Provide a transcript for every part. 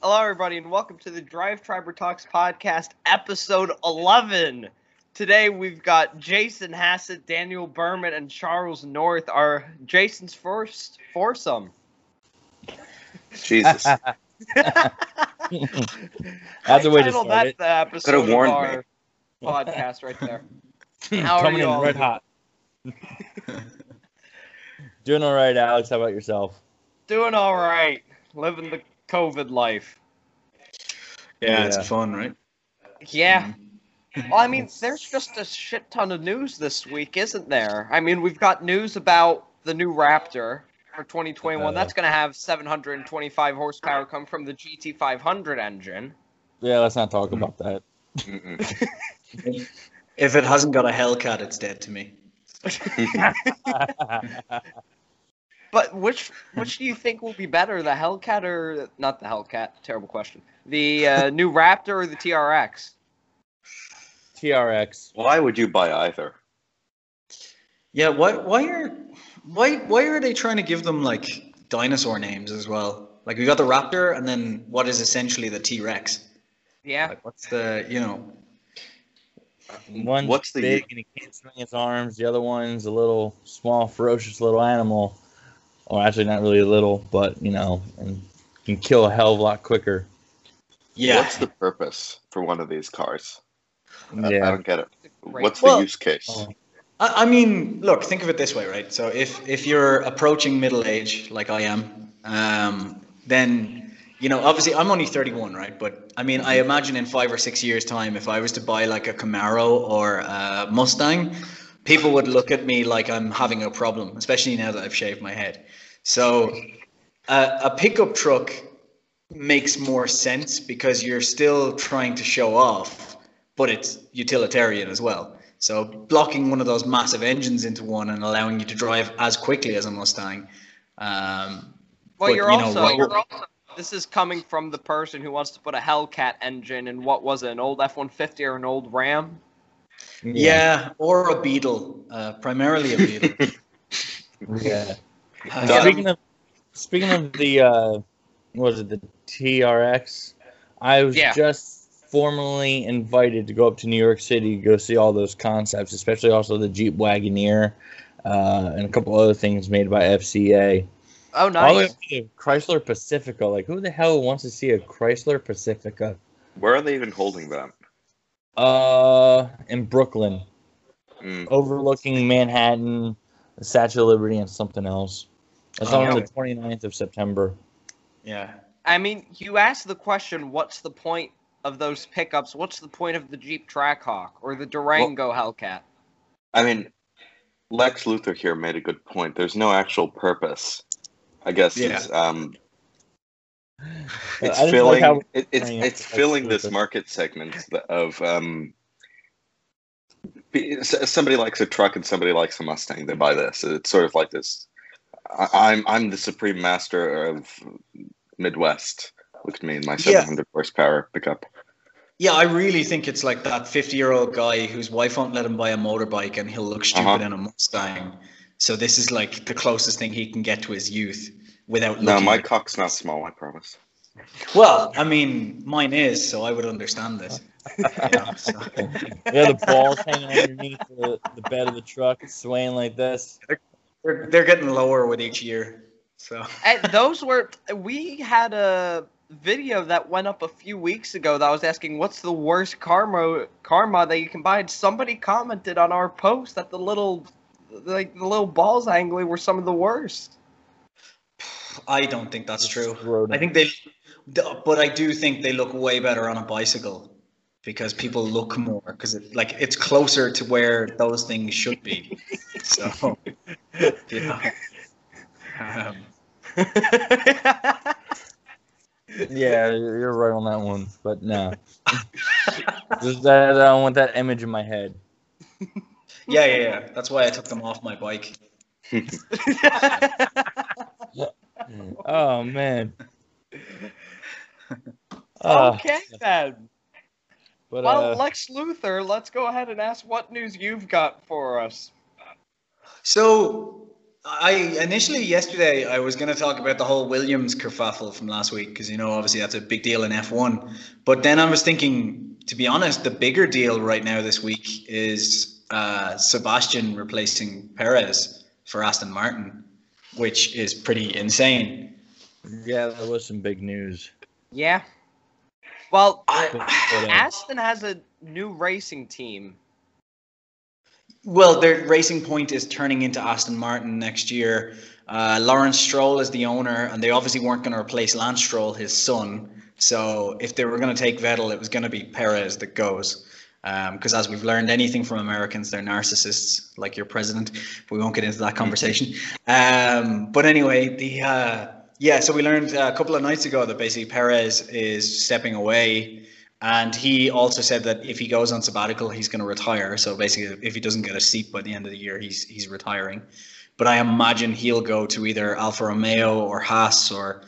Hello, everybody, and welcome to the DriveTriber Talks podcast, episode 11. Today we've got Jason Hassett, Daniel Berman, and Charles North, our Jason's first foursome. Jesus. That's a way to titled start that it. the episode Could've warned of our podcast right there. How are Coming you in all? red hot. Doing all right, Alex. How about yourself? Doing all right, living the COVID life. Yeah, Yeah. it's fun, right? Yeah. Well, I mean, there's just a shit ton of news this week, isn't there? I mean, we've got news about the new Raptor for 2021. Uh, That's going to have 725 horsepower come from the GT500 engine. Yeah, let's not talk about that. If it hasn't got a Hellcat, it's dead to me. But which which do you think will be better, the Hellcat or not the Hellcat? Terrible question. The uh, new Raptor or the TRX? TRX. Why would you buy either? Yeah, why why are why why are they trying to give them like dinosaur names as well? Like we got the Raptor and then what is essentially the T Rex? Yeah. Like what's the you know One's What's the big and he can't swing his arms. The other one's a little small, ferocious little animal. Or actually, not really a little, but you know, and can kill a hell of a lot quicker. yeah What's the purpose for one of these cars? I- I, don't get it. Great. What's the Well- use case? Oh. I, I mean, look, think of it this way, right? So if if you're approaching middle age, like I am, um, then you know, obviously, I'm only 31, right? But I mean, I imagine in five or six years' time, if I was to buy like a Camaro or a Mustang, people would look at me like I'm having a problem, especially now that I've shaved my head. So uh, a pickup truck makes more sense because you're still trying to show off, but it's utilitarian as well. So blocking one of those massive engines into one and allowing you to drive as quickly as a Mustang. Um, Well, But, you're you know, also, what- you're also. This is coming from the person who wants to put a Hellcat engine in what was it, an old F-150 or an old Ram? Yeah, or a Beetle, uh, primarily a Beetle. Yeah. Uh, Speaking of speaking of the uh, what was it the TRX? I was Yeah. just formally invited to go up to New York City to go see all those concepts, especially also the Jeep Wagoneer uh, and a couple other things made by FCA. Oh, All the way nice. to Chrysler Pacifica. Like, who the hell wants to see a Chrysler Pacifica? Where are they even holding that? Uh, in Brooklyn, Mm. overlooking Manhattan, the Statue of Liberty, and something else. That's Oh, on yeah. the 29th of September. yeah. I mean, you asked the question, what's the point of those pickups? What's the point of the Jeep Trackhawk or the Durango Hellcat? I mean, Lex Luthor here made a good point. There's no actual purpose. I guess Yeah. um, I it's just like filling how- it, it's it's filling this market segment of um. Somebody likes a truck and somebody likes a Mustang. They buy this. It's sort of like this. I, I'm I'm the supreme master of Midwest. Look at me in my Yeah. 700 horsepower pickup. Yeah, I really think it's like that 50 year old guy whose wife won't let him buy a motorbike and he'll look stupid Uh-huh. in a Mustang. So this is like the closest thing he can get to his youth without No, looking my like- cock's not small. I promise. Well, I mean, mine is, so I would understand this. You know, so- Yeah, the balls hanging underneath the, the bed of the truck, swaying like this. They're, they're getting lower with each year. So And those were we had a video that went up a few weeks ago that I was asking what's the worst karma karma that you can buy. And somebody commented on our post that the little like the little balls angling were some of the worst. I don't think that's true. I think they, but I do think they look way better on a bicycle because people look more because it like it's closer to where those things should be. So yeah. Um, Yeah, you're you're right on that one, but no. Just that I don't want that image in my head. yeah, yeah, yeah. That's why I took them off my bike. Oh man. Uh, okay then. but Well, uh, Lex Luthor, let's go ahead and ask what news you've got for us. So I initially yesterday I was going to talk about the whole Williams kerfuffle from last week because you know obviously that's a big deal in F1. But then I was thinking, to be honest, the bigger deal right now this week is uh, Sebastian replacing Perez for Aston Martin, which is pretty insane. Yeah, that was some big news. Yeah. Well, I, Aston has a new racing team. Well, their Racing Point is turning into Aston Martin next year. Uh, Lawrence Stroll is the owner, and they obviously weren't going to replace Lance Stroll, his son. So if they were going to take Vettel, it was going to be Perez that goes. Because as we've learned, anything from Americans, they're narcissists, like your president. But we won't get into that conversation. Um, but anyway, the uh, yeah. So we learned a couple of nights ago that basically Perez is stepping away. And he also said that if he goes on sabbatical, he's going to retire. So basically, if he doesn't get a seat by the end of the year, he's he's retiring. But I imagine he'll go to either Alfa Romeo or Haas or,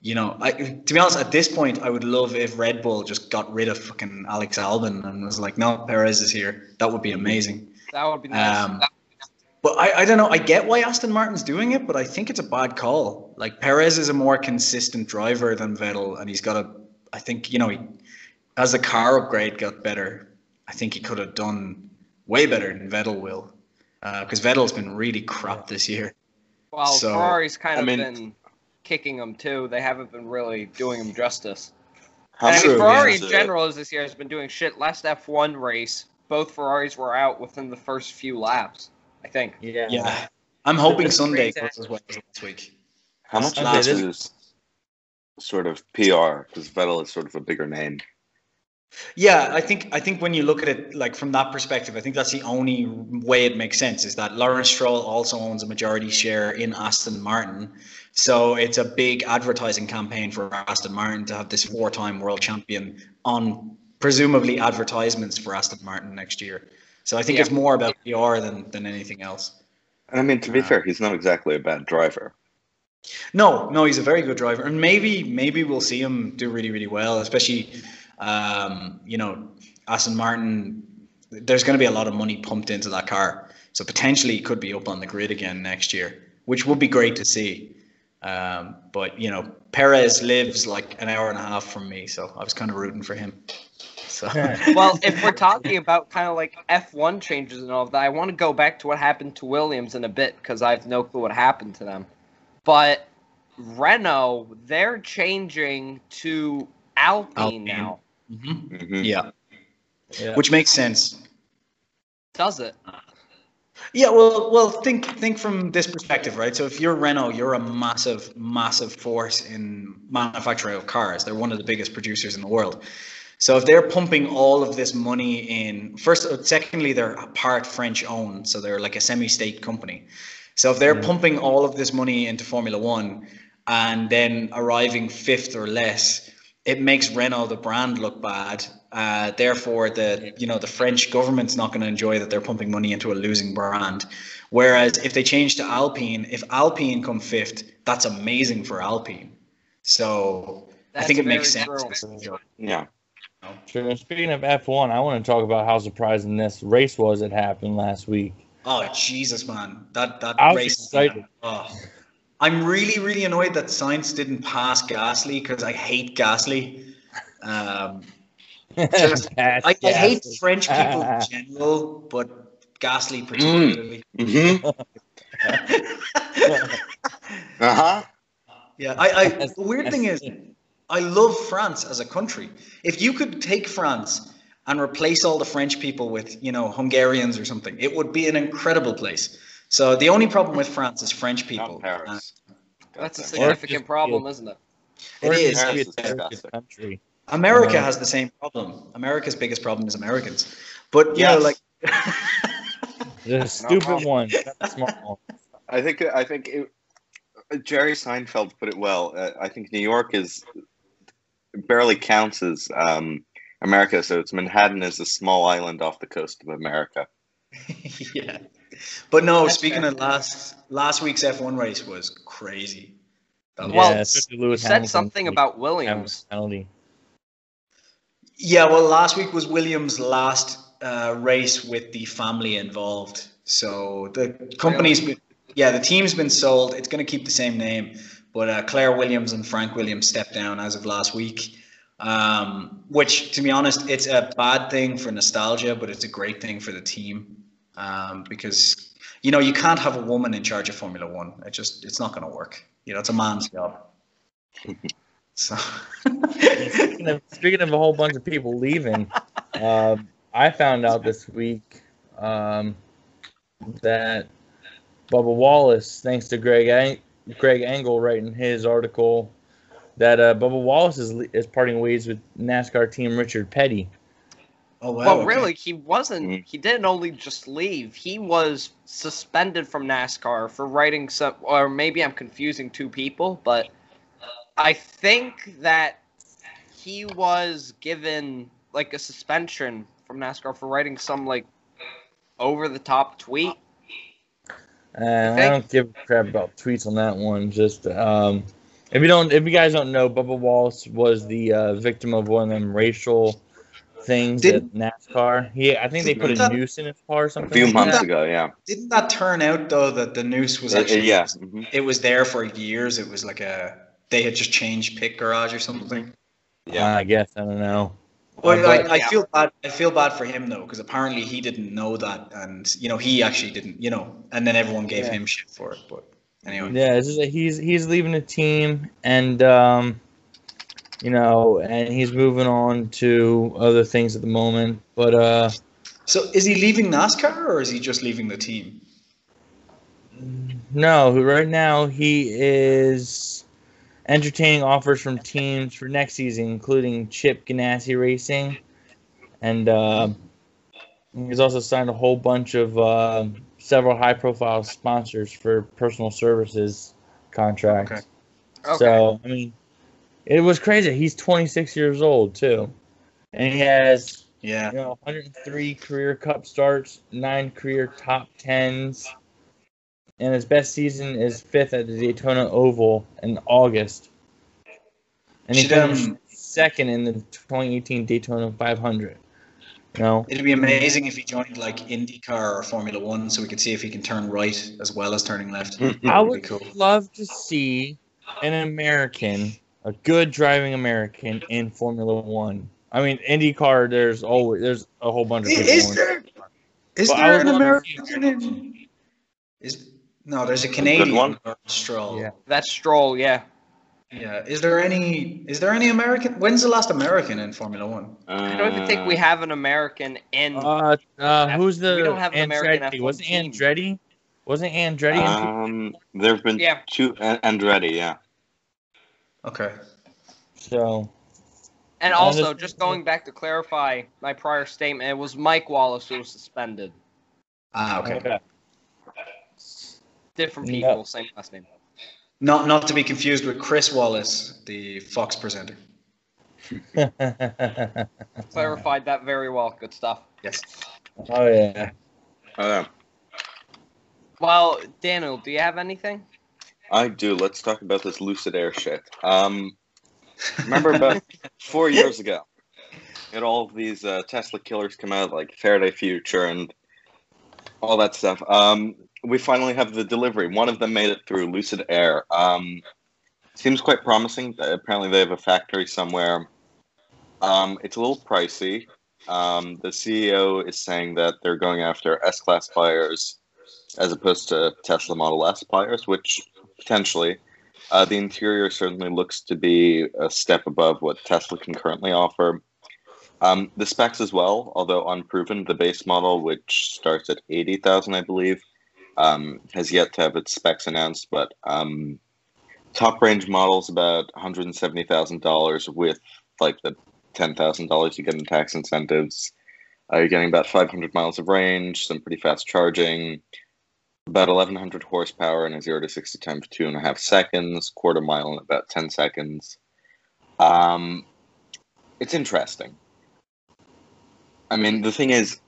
you know, I, to be honest, at this point, I would love if Red Bull just got rid of fucking Alex Albon and was like, no, Perez is here. That would be amazing. That would be nice. Um, but I, I don't know. I get why Aston Martin's doing it, but I think it's a bad call. Like Perez is a more consistent driver than Vettel, and he's got a. I think you know he, as the car upgrade got better, I think he could have done way better than Vettel will, uh, because Vettel's been really crap this year. well, so- Ferrari's kind I of mean- been kicking him too. They haven't been really doing him justice. How And I mean, true Ferrari is in general is this year has been doing shit. Last F1 race, both Ferraris were out within the first few laps. I think. Yeah. Yeah, I'm hoping It's Sunday goes as well as last week. How much of this this- is sort of PR? Because Vettel is sort of a bigger name. Yeah, I think I think when you look at it like from that perspective, I think that's the only way it makes sense is that Lawrence Stroll also owns a majority share in Aston Martin. So it's a big advertising campaign for Aston Martin to have this four-time world champion on presumably advertisements for Aston Martin next year. So I think Yeah. it's more about PR than than anything else. And I mean, to be Uh, fair, he's not exactly a bad driver. No, no, he's a very good driver, and maybe maybe we'll see him do really really well, especially um, you know Aston Martin. There's going to be a lot of money pumped into that car, so potentially he could be up on the grid again next year, which would be great to see. Um, but you know, Perez lives like an hour and a half from me, so I was kind of rooting for him. So Well, if we're talking about kind of like F1 changes and all of that, I want to go back to what happened to Williams in a bit because I have no clue what happened to them. But Renault, they're changing to Alpine, Alpine. now. Mhm. Mhm. yeah, Yeah. which makes sense. Does it? Yeah, well, well, think think from this perspective, right? So if you're Renault, you're a massive, massive force in manufacturing of cars. They're one of the biggest producers in the world. So if they're pumping all of this money in, first, uh, secondly, they're part French owned, so they're like a semi-state company. So if they're Mm. pumping all of this money into Formula One and then arriving fifth or less, it makes Renault the brand look bad. Uh, therefore, the you know the French government's not going to enjoy that they're pumping money into a losing brand. Whereas if they change to Alpine, if Alpine come fifth, that's amazing for Alpine. So I think it makes sense. Yeah. Sure. Speaking of F1, I want to talk about how surprising this race was that happened last week. Oh Jesus, man, that that I was race. excited. Oh. I'm really really annoyed that Sainz didn't pass Gasly because I hate Gasly. Um, Just- That's I, I hate. French people in general, but Gasly particularly. hmm Uh huh. Yeah, I, I the weird thing is, I love France as a country. If you could take France and replace all the French people with, you know, Hungarians or something, it would be an incredible place. So the only problem with France is French people. Not Paris. That's a significant just problem, feel- isn't it? It Or is. Paris is a country. America Uh, has the same problem. America's biggest problem is Americans. But you know, like The stupid one, not the. I think I think it, Jerry Seinfeld put it well. Uh, I think New York is barely counts as um, America, so it's Manhattan is a small island off the coast of America. yeah. But no, That's speaking fair. of last last week's F1 race was crazy. That Well, yeah, especially Lewis You said Hamilton, something about Williams. penalty. Yeah, well, last week was Williams' last uh, race with the family involved. So the company's been, Yeah, the team's been sold. It's going to keep the same name, but uh, Claire Williams and Frank Williams stepped down as of last week. Um, which, to be honest, it's a bad thing for nostalgia, but it's a great thing for the team um, because you know you can't have a woman in charge of Formula One. It just it's not going to work. You know, it's a man's job. So speaking, of, speaking of a whole bunch of people leaving, um, I found out this week um, that Bubba Wallace, thanks to Greg Ang- Greg Angle writing his article, that uh, Bubba Wallace is is parting ways with NASCAR team Richard Petty. Oh wow. Well, okay. really, he wasn't. Mhm. He didn't only just leave. He was suspended from NASCAR for writing some. Or maybe I'm confusing two people, but I think that he was given like a suspension from NASCAR for writing some like over the top tweet. Uh, I don't give a crap about tweets on that one. Just um, if you don't, if you guys don't know, Bubba Wallace was the uh, victim of one of them racial things Didn't- at NASCAR. He, I think they put a that- noose in his car or something. A few like months that. ago, yeah. Didn't that turn out though that the noose was Uh, uh, actually yeah. mhm. it was there for years. It was like a they had just changed pit garage or something. Yeah. I guess I don't know. Well, but- I, I feel bad. I feel bad for him though, because apparently he didn't know that, and you know he actually didn't. You know, and then everyone gave Yeah. him shit for it. But anyway, Yeah, it's just that he's he's leaving the team, and um, you know, and he's moving on to other things at the moment. But uh, so is he leaving NASCAR or is he just leaving the team? no, right now he is entertaining offers from teams for next season, including Chip Ganassi Racing, and uh, he's also signed a whole bunch of uh, several high-profile sponsors for personal services contracts. Okay. Okay. So I mean, it was crazy. He's 26 years old too, and he has Yeah, you know 103 career Cup starts, nine career top tens, and his best season is fifth at the Daytona Oval in August, and he Should, finished um, second in the 2018 Daytona 500. You know, it'd be amazing if he joined like IndyCar or Formula One, so we could see if he can turn right as well as turning left. I That'd cool. love to see an American, a good driving American in Formula One. I mean, IndyCar. There's always there's a whole bunch of people. Is there? Is there an love to American in? Is no? There's a Canadian one. Stroll. Yeah. That's Stroll, yeah. Yeah. Is there any? Is there any American? When's the last American in Formula One? I don't even think we have an American in. Uh, uh, who's the We don't have an American Andretti? F1 Wasn't. Andretti? Wasn't Andretti? Um, there have been Yeah. two An- Andretti, yeah. Okay. so and uh, also, just going back to clarify my prior statement, it was Mike Wallace who was suspended. Ah, okay. Different Yeah. people, same last name. Not not to be confused with Chris Wallace, the Fox presenter. Clarified that very well. Good stuff. Yes. oh yeah. Oh, yeah. Well, Daniel, do you have anything? I do. Let's talk about this Lucid Air shit. Um, remember about four years ago, had all of these uh, Tesla killers come out, like Faraday Future and all that stuff. Um, we finally have the delivery. One of them made it through Lucid Air. Um, seems quite promising. Uh, Apparently, they have a factory somewhere. Um, it's a little pricey. Um, the CEO is saying that they're going after S class buyers as opposed to Tesla Model S buyers, which potentially. Uh, the interior certainly looks to be a step above what Tesla can currently offer. Um, the specs as well, although unproven, the base model, which starts at 80,000, I believe, um, has yet to have its specs announced, but um, top range models about $170,000 with like the $10,000 you get in tax incentives. Uh, you're getting about 500 miles of range, some pretty fast charging, about 1100 horsepower and a 0 to 60 time for two and a half seconds, quarter mile in about 10 seconds. Um, it's interesting. I mean, the thing is,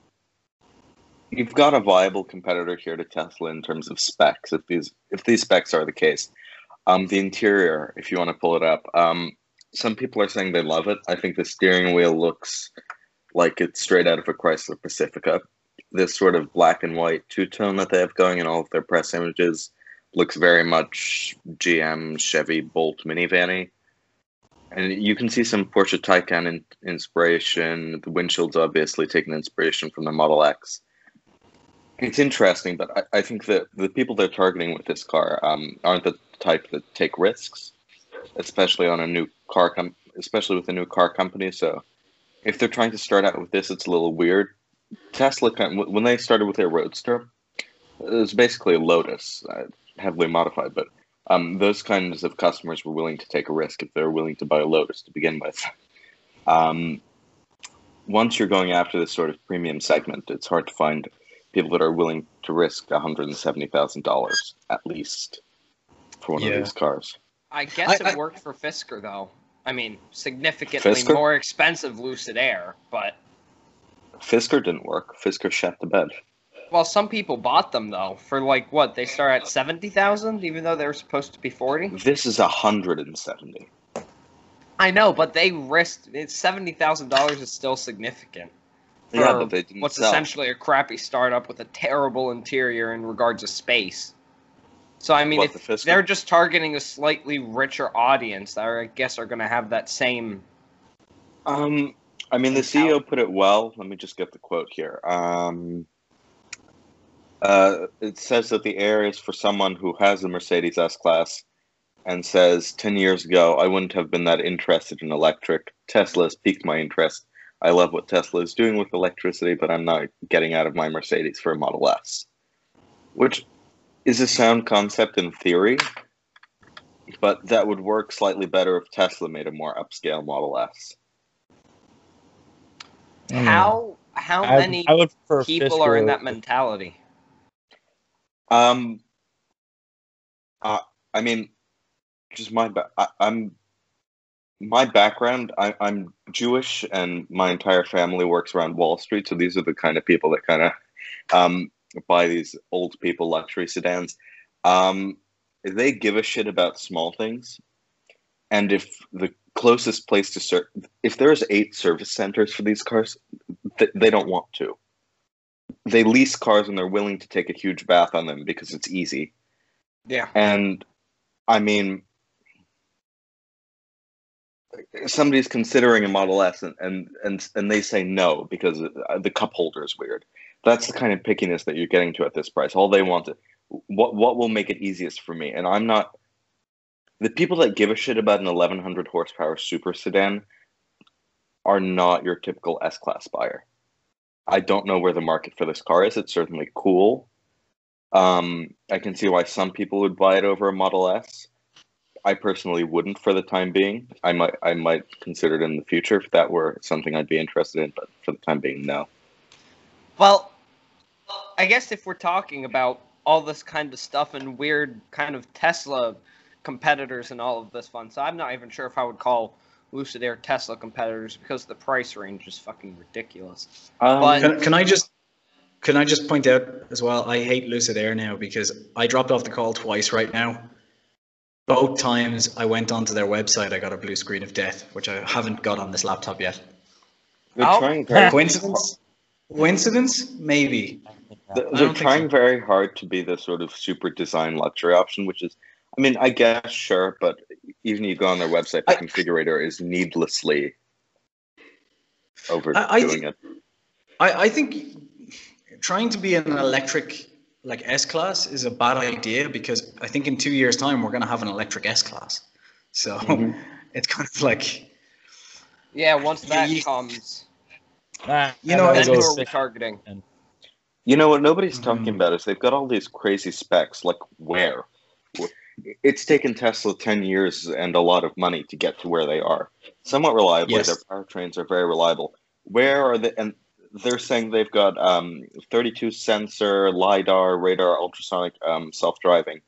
you've got a viable competitor here to Tesla in terms of specs. If these if these specs are the case, um, the interior, if you want to pull it up, um, some people are saying they love it. I think the steering wheel looks like it's straight out of a Chrysler Pacifica. This sort of black and white two tone that they have going in all of their press images looks very much GM Chevy Bolt minivan and you can see some Porsche Taycan in, inspiration. The windshield's obviously taken inspiration from the Model X. It's interesting, but I, I think that the people they're targeting with this car um, aren't the type that take risks, especially on a new car, com- especially with a new car company. So, if they're trying to start out with this, it's a little weird. Tesla, when they started with their Roadster, it was basically a Lotus, uh, heavily modified, but um, those kinds of customers were willing to take a risk if they're willing to buy a Lotus to begin with. Um, once you're going after this sort of premium segment, it's hard to find people that are willing to risk $170,000 at least for one Yeah. of these cars. I guess I- it I- worked for Fisker though. I mean, significantly Fisker? more expensive Lucid Air, but Fisker didn't work. Fisker shut the bed. well, some people bought them though for like what they start at seventy thousand, even though they were supposed to be forty. This is 170. I know, but they risked it's seventy thousand dollars is still significant. Yeah, but they didn't What's sell. essentially a crappy startup with a terrible interior in regards to space. So I mean, What, if the they're just targeting a slightly richer audience, that I guess are going to have that same. Um, I mean, the CEO put it well. Let me just get the quote here. Um, uh, it says that the Air is for someone who has a Mercedes S Class and says, 10 years ago, I wouldn't have been that interested in electric. Tesla has piqued my interest. I love what Tesla is doing with electricity, but I'm not getting out of my Mercedes for a Model S. Which is a sound concept in theory, but that would work slightly better if Tesla made a more upscale Model S. Hmm. How how I, many I people are in that mentality? Um, uh, I mean, just my I, I'm my background. I, I'm Jewish, and my entire family works around Wall Street. So these are the kind of people that kind of um, buy these old people luxury sedans. Um, they give a shit about small things, and if the closest place to serve, if there's eight service centers for these cars, th- they don't want to they lease cars and they're willing to take a huge bath on them because it's easy. Yeah. And I mean, somebody's considering a Model S and and and, and they say no because uh, the cup holder is weird. That's the kind of pickiness that you're getting to at this price. All they want is what what will make it easiest for me. And I'm not the people that give a shit about an 1100 horsepower super sedan are not your typical S class buyer. I don't know where the market for this car is. It's certainly cool. Um, I can see why some people would buy it over a Model S. I personally wouldn't for the time being. I might I might consider it in the future if that were something I'd be interested in, but for the time being, no. Well, I guess if we're talking about all this kind of stuff and weird kind of Tesla competitors and all of this fun, so I'm not even sure if I would call Lucid Air Tesla competitors because the price range is fucking ridiculous. Um, But- Can, can I just can I just point out as well? I hate Lucid Air now because I dropped off the call twice right now. Both times I went onto their website, I got a blue screen of death, which I haven't got on this laptop yet. they're Oh. trying very Coincidence? Coincidence? Maybe. They're, I they're don't think trying so. very hard to be the sort of super design luxury option, which is, I mean, I guess sure, but even you go on their website, the I- configurator is needlessly overdoing I- I think- it. I, I think trying to be an electric like S class is a bad idea because I think in two years' time we're gonna have an electric S class. So Mhm. it's kind of like Yeah, once that you- comes, Ah, You know, rather then go who with are we Fisker. targeting? You know what nobody's talking Mhm. about is they've got all these crazy specs. Like where? It's taken Tesla ten years and a lot of money to get to where they are. Somewhat reliably, Yes. their powertrains are very reliable. Where are they? And they're saying they've got um, 32 sensor, lidar, radar, ultrasonic, um, self-driving.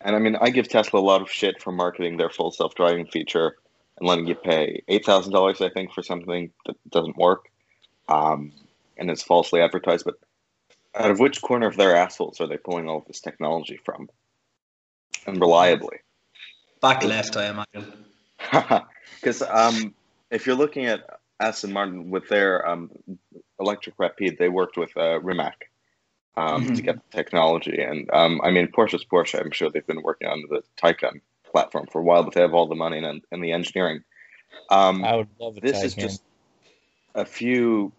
And I mean, I give Tesla a lot of shit for marketing their full self-driving feature and letting you pay eight thousand dollars, I think, for something that doesn't work, um, and is falsely advertised. But out of which corner of their assholes are they pulling all this technology from? And reliably. back left, I imagine. Because um, if you're looking at Aston Martin with their um, electric Rapide, they worked with uh, Rimac. um, to Mhm. get the technology. And um, I mean, Porsche's Porsche. I'm sure they've been working on the Taycan platform for a while, but they have all the money and, and the engineering. Um, I would love this is just a few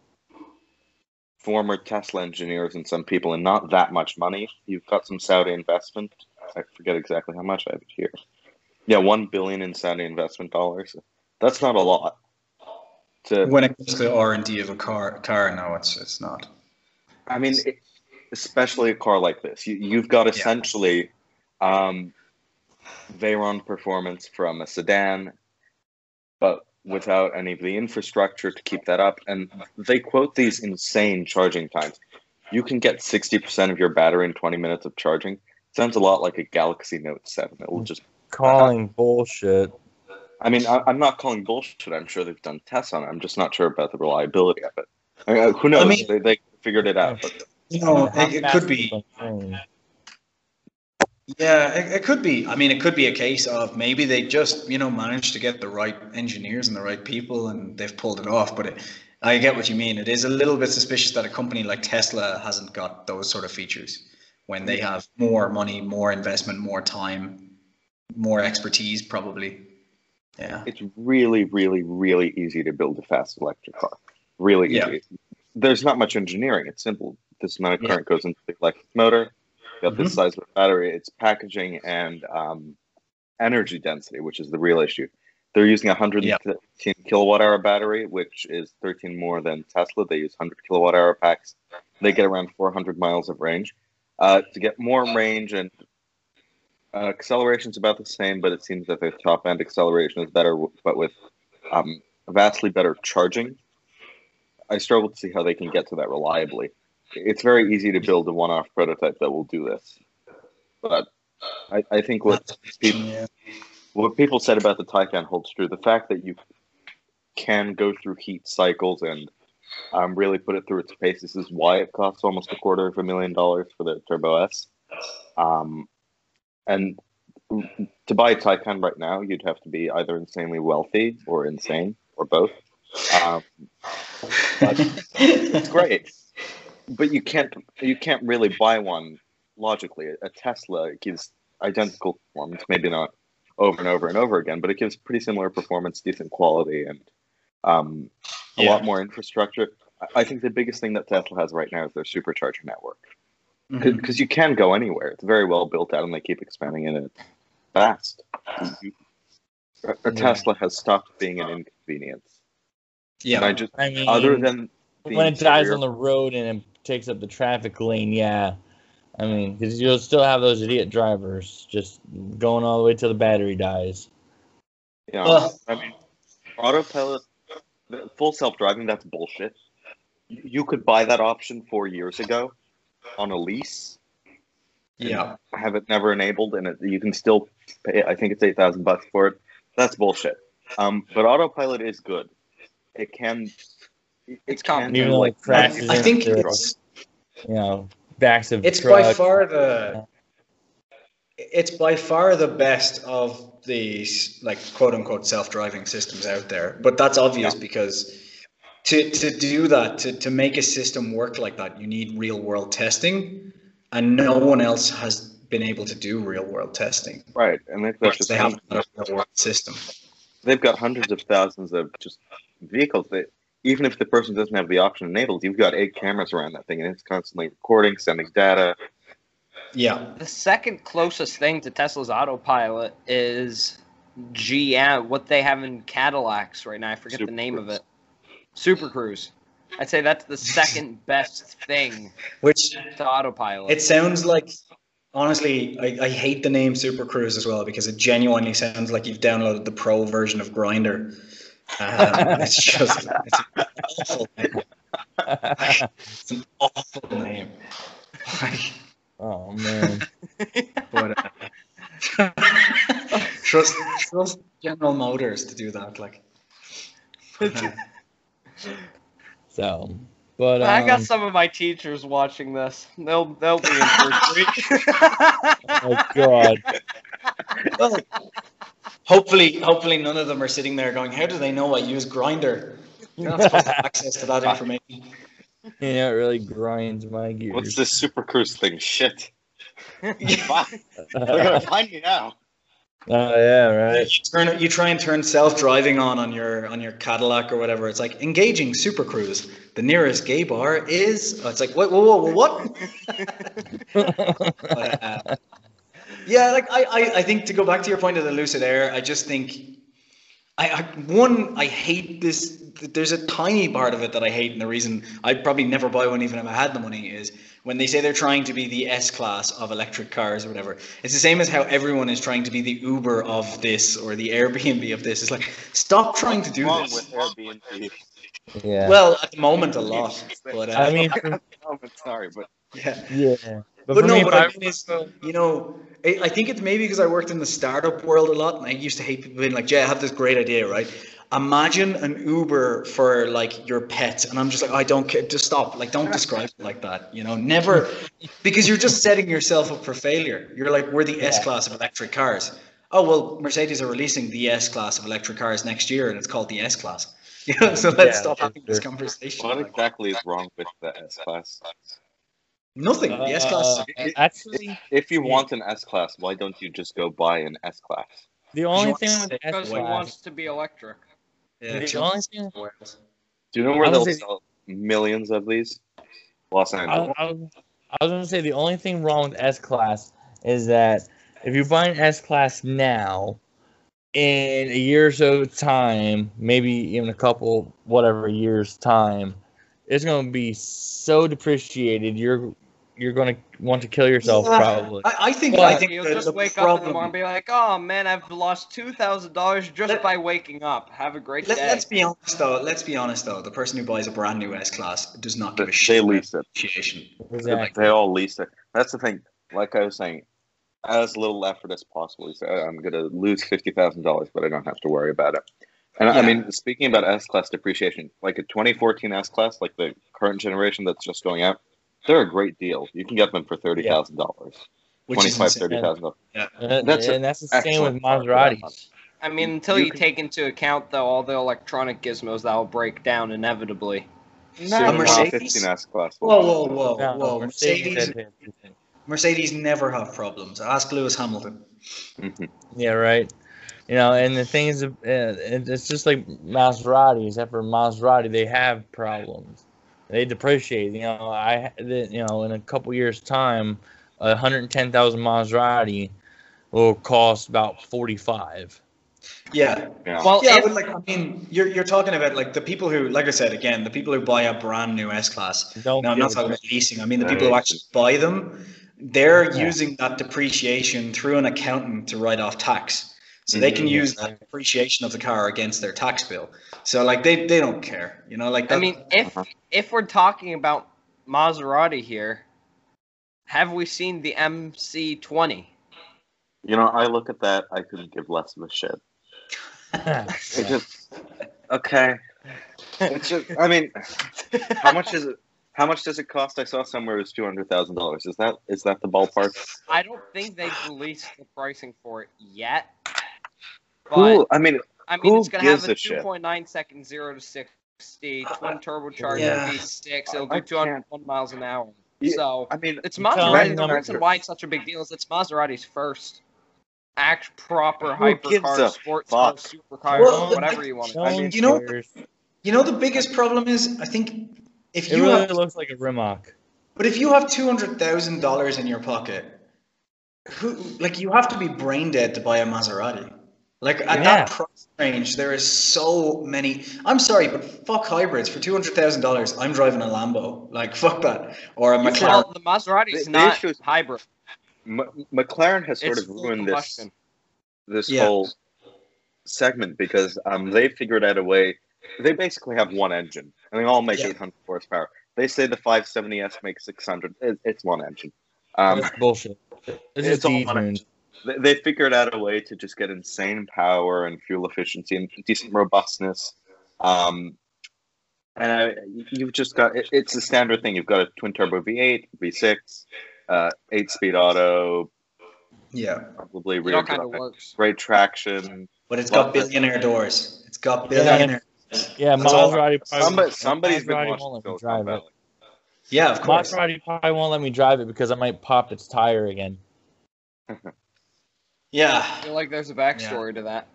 former Tesla engineers and some people, and not that much money. You've got some Saudi investment. I forget exactly how much I have it here. Yeah, one billion in Saudi investment dollars. That's not a lot. To When it comes to R and D of a car, car, no, it's it's not. I mean, it, especially a car like this, you, you've got Yeah. essentially um, Veyron performance from a sedan, but without any of the infrastructure to keep that up. And they quote these insane charging times. You can get 60% of your battery in 20 minutes of charging. Sounds a lot like a Galaxy Note 7. It will just, calling bullshit. I mean, I, I'm not calling bullshit. I'm sure they've done tests on it. I'm just not sure about the reliability of it. I mean, uh, who knows? mean- they, they figured it out. But You know, it, it could be. Yeah, it, it could be. I mean, it could be a case of maybe they just, you know, managed to get the right engineers and the right people and they've pulled it off. But it, I get what you mean. It is a little bit suspicious that a company like Tesla hasn't got those sort of features when they mm. have more money, more investment, more time, more expertise, probably. Yeah. it's really, really, really easy to build a fast electric car. Really Yeah. easy. There's not much engineering. It's simple. This amount of Yeah. current goes into the electric motor. You got this Mhm. size of battery. It's packaging and um, energy density, which is the real issue. They're using a 113 kilowatt hour battery, which is 13 more than Tesla. They use 100 kilowatt hour packs. They get around 400 miles of range. Uh, to get more range and uh, acceleration's about the same, but it seems that the top end acceleration is better, but with um, vastly better charging. I struggle to see how they can get to that reliably. It's very easy to build a one-off prototype that will do this, but I, I think what people, Yeah. what people said about the Taycan holds true. The fact that you can go through heat cycles and um, really put it through its paces is why it costs almost a quarter of a million dollars for the Turbo S. Um, and to buy a Taycan right now, you'd have to be either insanely wealthy or insane or both. Um, it's great, but you can't you can't really buy one logically. A Tesla gives identical performance, maybe not over and over and over again, but it gives pretty similar performance, decent quality, and um, a Yeah. lot more infrastructure. I- I think the biggest thing that Tesla has right now is their supercharger network Because mm-hmm. you can go anywhere. It's very well built out, and they keep expanding in it fast. A, a Yeah. Tesla has stopped being an inconvenience. Yeah. And I just, I mean, other than when it dies on the road and it takes up the traffic lane, yeah. I mean, because you'll still have those idiot drivers just going all the way till the battery dies. Yeah, know, Well- I mean, autopilot, full self driving, that's bullshit. You you could buy that option four years ago on a lease, yeah. I have it never enabled, and it, you can still pay. I think it's eight thousand bucks for it. That's bullshit. Um, but autopilot is good. It can. It It's can complicated. do, Even like crashes I think it's you know, backs of it's by far the it's by far the best of these like quote unquote self-driving systems out there but that's obvious Yeah. because to to do that to, to make a system work like that you need real world testing and no one else has been able to do real world testing right, and they've got just they have a real world system they've got hundreds of thousands of just vehicles that even if the person doesn't have the option enabled, you've got eight cameras around that thing, and it's constantly recording, sending data. yeah The second closest thing to Tesla's autopilot is GM, what they have in Cadillacs right now. I forget Super the name of it. Super Cruise. I'd say that's the second best thing which to autopilot. It sounds like, honestly, I, I hate the name Super Cruise as well because it genuinely sounds like you've downloaded the pro version of Grindr. Um, it's just it's an awful name. It's an awful name. Oh man. but uh, trust trust General Motors to do that. Like, but, uh, So, but um, I got some of my teachers watching this. They'll they'll be in for a treat. Oh god. well, hopefully, hopefully none of them are sitting there going, "How do they know I use Grindr?" You're not supposed to have access to that information. Yeah, it really grinds my gears. What's this Super Cruise thing? Shit. They're gonna find me now. Oh yeah, right. You turn you try and turn self-driving on on your on your Cadillac or whatever. It's like engaging Super Cruise. The nearest gay bar is. Oh, it's like whoa whoa, whoa what? But, uh, yeah, like I, I I think to go back to your point of the lucid air, I just think I, I one I hate this. There's a tiny part of it that I hate, and the reason I'd probably never buy one even if I had the money is when they say they're trying to be the S class of electric cars or whatever. It's the same as how everyone is trying to be the Uber of this or the Airbnb of this. It's like stop trying to do Wrong this. with Airbnb. Yeah. Well, at the moment, a lot, but uh, I mean, I'm sorry, but yeah. yeah. But, for no, me, what I I mean is, uh, you know, I, I think it's maybe because I worked in the startup world a lot, and I used to hate people being like, "Jay, I have this great idea, right? Imagine an Uber for like your pet," and I'm just like, "I don't care. Just stop. Like, don't describe it like that. You know, never, because you're just setting yourself up for failure. You're like, we're the S class of electric cars. Oh well, Mercedes are releasing the S class of electric cars next year, and it's called the S class. You know, so let's Yeah, stop for having this conversation. what exactly is wrong with the S class? Nothing. The S class. Uh, actually, If you want an S class, why don't you just go buy an S class? the only want thing to with say- the S Because he class, wants to be electric. Yeah, the only thing Do you know where they'll was- sell millions of these? Los Angeles. I, was, I was gonna say the only thing wrong with S class is that if you buy an S class now, in a year or so time, maybe even a couple whatever years time, it's gonna be so depreciated. You're you're gonna want to kill yourself Yeah. probably. I, I think Well, I think You'll the, just the wake up in the morning and be like, "Oh man, I've lost two thousand dollars just Let- by waking up. Have a great Let, day." let's be honest though. Let's be honest though. The person who buys a brand new S class does not give a They shit about lease it. Exactly. They all lease it. That's the thing. Like I was saying, as little effort as possible. You say, "Oh, I'm going to lose fifty thousand dollars, but I don't have to worry about it. And I mean, speaking about S class depreciation, like a 2014 S class, like the current generation that's just going out, they're a great deal. You can get them for thirty thousand dollars, Which twenty is five, insane. thirty thousand dollars. And, That's and that's the same with car Maseratis. I mean, until You you, can- take into account though all the electronic gizmos that will break down inevitably. Soon, uh, Mercedes? 15 S class. will Whoa, whoa, whoa, No, whoa! Mercedes Mercedes, said it. Mercedes never have problems. Ask Lewis Hamilton. Mhm. Yeah, right. You know, and the thing is, uh, it's just like Maserati. Except for Maserati, they have problems. They depreciate. You know, I, the- you know, in a couple years' time, a hundred and ten thousand Maserati will cost about forty-five. Yeah. Yeah. Well, Yeah, if- but like I mean, you're you're talking about like the people who, like I said again, the people who buy a brand new S class. Don't No, I'm not talking about leasing. I mean the people who actually buy them. They're Yeah. using that depreciation through an accountant to write off tax, so they can Mhm. use that depreciation of the car against their tax bill. So like they they don't care, you know. Like I mean, if Uh-huh. if we're talking about Maserati here, have we seen the MC20? You know, I look at that, I couldn't give less of a shit. It just okay. It's just, I mean, how much is it? How much does it cost? I saw somewhere it was two hundred thousand dollars. Is that is that the ballpark? I don't think they've released the pricing for it yet. But Who? I mean, I mean, who it's gonna have a a 2.9 second zero to 60 twin turbocharged Yeah. V6. It'll I do 201 miles an hour. Yeah, So I mean, it's I'm Maserati. The reason why it's such a big deal is it's Maserati's first act proper Who gives hypercar, a sports car, fuck? supercar, Well, whatever you want. to No I one mean, you know- you know, the biggest problem is I think if It you really have, looks like a Rimac. but if you have two hundred thousand dollars in your pocket, who like you have to be brain dead to buy a Maserati. Like at Yeah. that price range, there is so many. I'm sorry, but fuck hybrids for two hundred thousand dollars. I'm driving a Lambo. Like fuck that, or a You McLaren. Well, the Maserati's The- the not issue is- hybrid. M- McLaren has sort It's of ruined this combustion. this Yeah. whole segment because um they figured out a way. They basically have one engine, and they all make Yeah. 800 horsepower. They say the 570s makes 600. It, it's one engine. Um, bullshit. It's it's just all one they, they figured out a way to just get insane power and fuel efficiency and decent robustness. Um, and uh, you've just got it, it's a standard thing. You've got a twin turbo V8, V6, uh, eight speed auto, yeah, probably It rear all kind of drive, works. great traction. but it's got billionaire doors. It's got billionaire. Yeah, That's all- Maserati. probably- Somebody, somebody's been watching won't let me Silicon drive it. Yeah, of course. Maserati probably won't let me drive it because I might pop its tire again. Yeah. I feel like there's a backstory to that.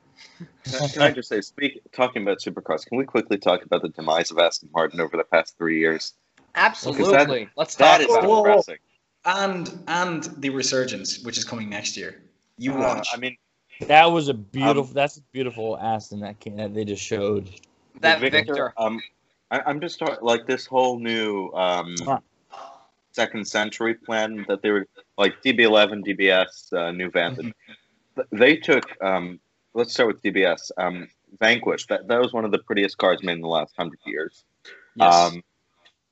Can can I just say, speak talking about supercars? Can we quickly talk about the demise of Aston Martin over the past three years? Absolutely. Let's That talk is about whoa, whoa. it. depressing. And and the resurgence, which is coming next year. You Uh, watch. I mean, That was a beautiful. that's a beautiful Aston that came, that they just showed. That the Victor. Um, I, I'm just talking like this whole new um, Huh. second century plan that they were like DB11, DBS, uh, new Vantage. Th- They took. Um, let's start with DBS. Um, Vanquish. That that was one of the prettiest cars made in the last hundred years. yes. Um,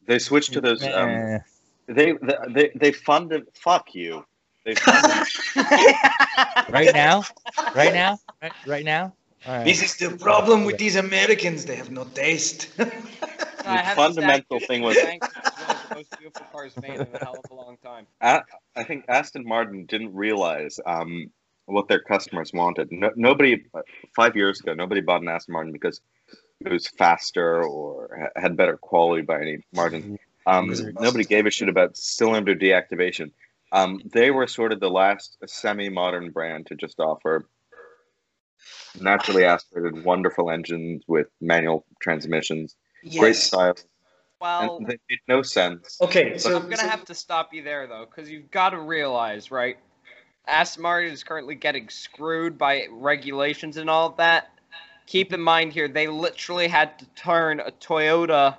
they switched to those. Um, they, they they they funded. Fuck you. They funded, right now, right now, right, right now. All right. this is the problem with these Americans. They have no taste. I have to fundamental thing was- Vanquish is one of the most beautiful cars made in a hell of a long time. A- I think Aston Martin didn't realize um, what their customers wanted. No, nobody five years ago, nobody bought an Aston Martin because it was faster or had better quality by any margin. Um, nobody gave a shit about cylinder deactivation. Um, they were sort of the last semi-modern brand to just offer naturally aspirated, wonderful engines with manual transmissions, great style, Well, and they made no sense. Okay, so I'm gonna have to stop you there though, because you've got to realize, right? Aston Martin is currently getting screwed by regulations and all of that. Keep in mind here, they literally had to turn a Toyota,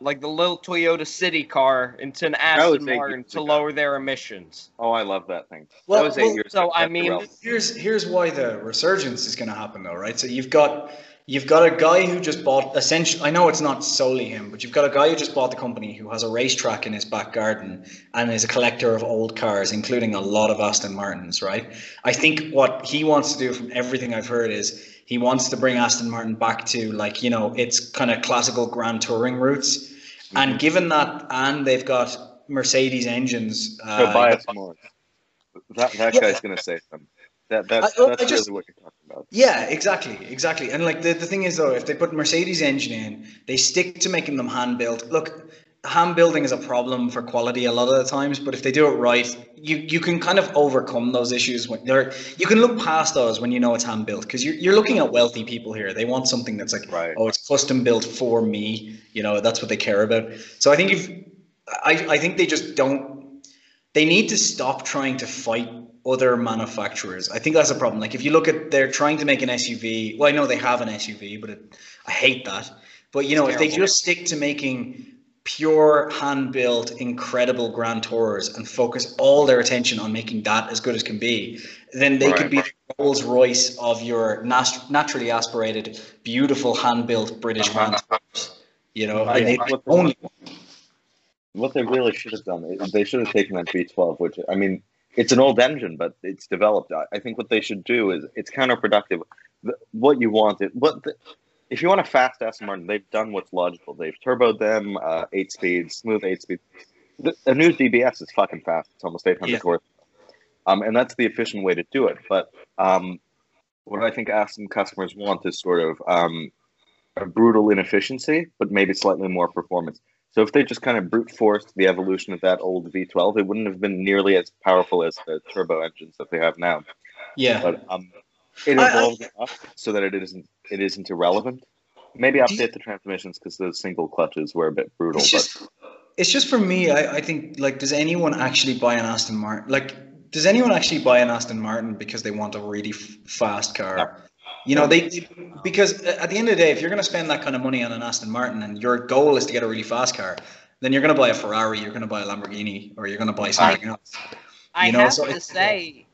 like the little Toyota City car, into an was Aston Martin to ago. lower their emissions. Oh, I love that thing. Well, that was eight well, years so, ago. I mean, here's here's why the resurgence is going to happen though right so you've got you've got a guy who just bought essentially i know it's not solely him but you've got a guy who just bought the company who has a racetrack in his back garden and is a collector of old cars including a lot of aston martins right i think what he wants to do from everything i've heard is he wants to bring aston martin back to like you know its kind of classical grand touring roots and given that and they've got mercedes engines uh, So buy us more. That that Yeah. guy's gonna say something. That that's I- I that's just- really what you're talking Yeah, exactly, exactly. And like the, the thing is though, if they put Mercedes engine in, they stick to making them hand built. Look, hand building is a problem for quality a lot of the times, but if they do it right, you you can kind of overcome those issues when they're you can look past those when you know it's hand built because you're you're looking at wealthy people here. They want something that's like Right. oh, it's custom built for me. You know, that's what they care about. So I think if I I think they just don't they need to stop trying to fight other manufacturers. I think that's a problem. Like if you look at they're trying to make an SUV. Well, I know they have an SUV, but it, I hate that. But you know, if they just stick to making pure hand built, incredible Grand Tours and focus all their attention on making that as good as can be, then they could be the Rolls Royce of your nat- naturally aspirated, beautiful hand built British Uh-huh. Grand Tours. You know, Right. and they What- only What they really should have done, is they should have taken that V12, which I mean, it's an old engine, but it's developed. I, think what they should do is it's counterproductive. The, what you want, it what the, if you want a fast Aston Martin, they've done what's logical. They've turboed them, uh, eight speed, smooth eight speed. The, a new DBS is fucking fast. It's almost 800 Yeah. horsepower. Um, and that's the efficient way to do it. But um, what I think Aston customers want is sort of um, a brutal inefficiency, but maybe slightly more performance. So if they just kind of brute forced the evolution of that old V12, it wouldn't have been nearly as powerful as the turbo engines that they have now. yeah. But um, it I- I- evolved enough so that it isn't it isn't irrelevant. Maybe update the transmissions because those single clutches were a bit brutal. It's just, it's just for me. I, I think like, does anyone actually buy an Aston Martin? Like, does anyone actually buy an Aston Martin because they want a really f- fast car? You know, they they- because uh, at the end of the day, if you're going to spend that kind of money on an Aston Martin and your goal is to get a really fast car, then you're going to buy a Ferrari, you're going to buy a Lamborghini, or you're going to buy something else. I You know, have so to say,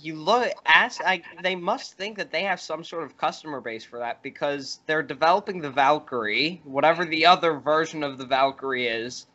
you look ask. I, they must think that they have some sort of customer base for that because they're developing the Valkyrie, whatever the other version of the Valkyrie is.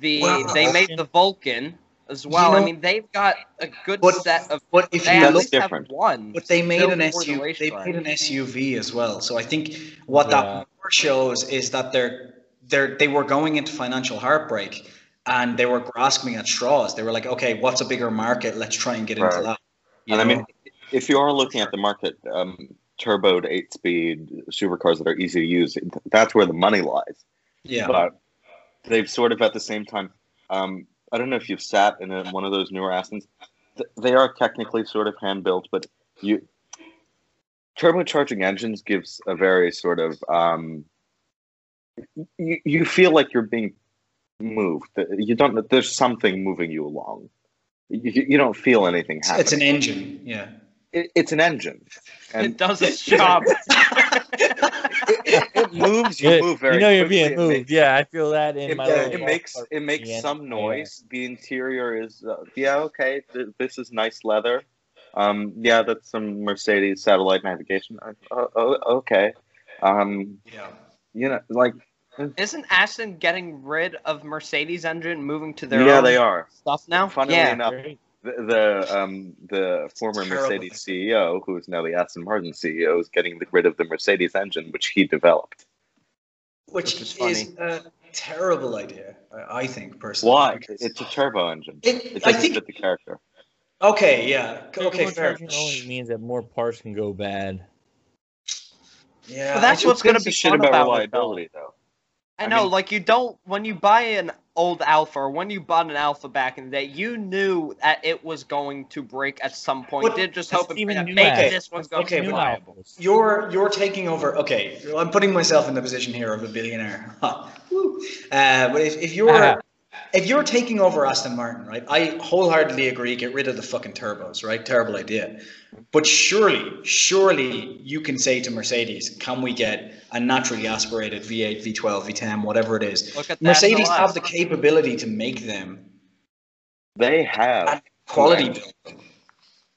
The Well, they made the Vulcan as well. I know- mean, they've got a good But- set of. But if you That's look least different. one. But they made an for the SUV. They racetrack. made an SUV as well. So I think what Yeah. that shows is that they're they're they were going into financial heartbreak, and they were grasping at straws. They were like, okay, what's a bigger market? Let's try and get into that. You and I mean, if you are looking at the market, um, turboed eight speed supercars that are easy to use, that's where the money lies. yeah, But they've sort of at the same time Um, I don't know if you've sat in a, one of those newer Astons. Th- They are technically sort of hand built, but you turbocharging engines gives a very sort of um, you, you feel like you're being moved. You don't. There's something moving you along. You, you don't feel anything It's, happening. it's an engine. Yeah. it, it's an engine, it and does its job. it, it moves. You Yeah, move very. you know you're being It moved. makes- yeah, I feel that in it, my. little it makes cart it makes again. some Yeah. noise. The interior is uh, yeah okay. Th- this is nice leather. Um, yeah, that's some Mercedes satellite navigation. Uh, oh, okay. Um, Yeah. you know, like Isn't Aston getting rid of Mercedes engine, moving to their yeah, own they are. stuff now? Funnily yeah. enough, Great. The, the um the former Mercedes CEO, who is now the Aston Martin CEO, is getting rid of the Mercedes engine, which he developed. Which, Which is is, a terrible idea, I, I think personally. Why? It's a turbo engine. It, It doesn't think. fit the character. Okay. Yeah. Okay. Fair. Turbocharging only means that more parts can go bad. Yeah. But that's what's gonna be shit fun about about reliability, though. I I know, mean- like you don't when you buy an old Alfa or when you bought an Alfa back in the day, you knew that it was going to break at some point. But you did just That's hope even that new maybe this one's That's going okay, to be reliable. Alfas. You're you're taking over. Okay, I'm putting myself in the position here of a billionaire. Uh, but if, if you're Ah. If you're taking over Aston Martin, right? I wholeheartedly agree. Get rid of the fucking turbos, right? Terrible idea. But surely, surely you can say to Mercedes, "Can we get a naturally aspirated V8, V12, V10, whatever it is?" Look at that Mercedes have the capability to make them They have quality Right. built.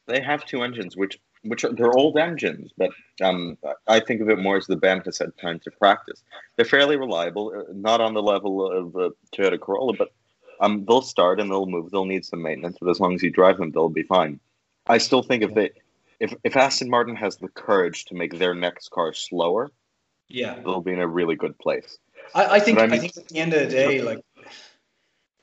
they have two engines, which which are they're old engines, but um, I think of it more as the band has had time to practice. They're fairly reliable, uh, not on the level of uh, Toyota Corolla, but um, they'll start and they'll move. They'll need some maintenance, but as long as you drive them, they'll be fine. I still think if they if if Aston Martin has the courage to make their next car slower, Yeah. they'll be in a really good place. I, I think I I, think at the end of the day, like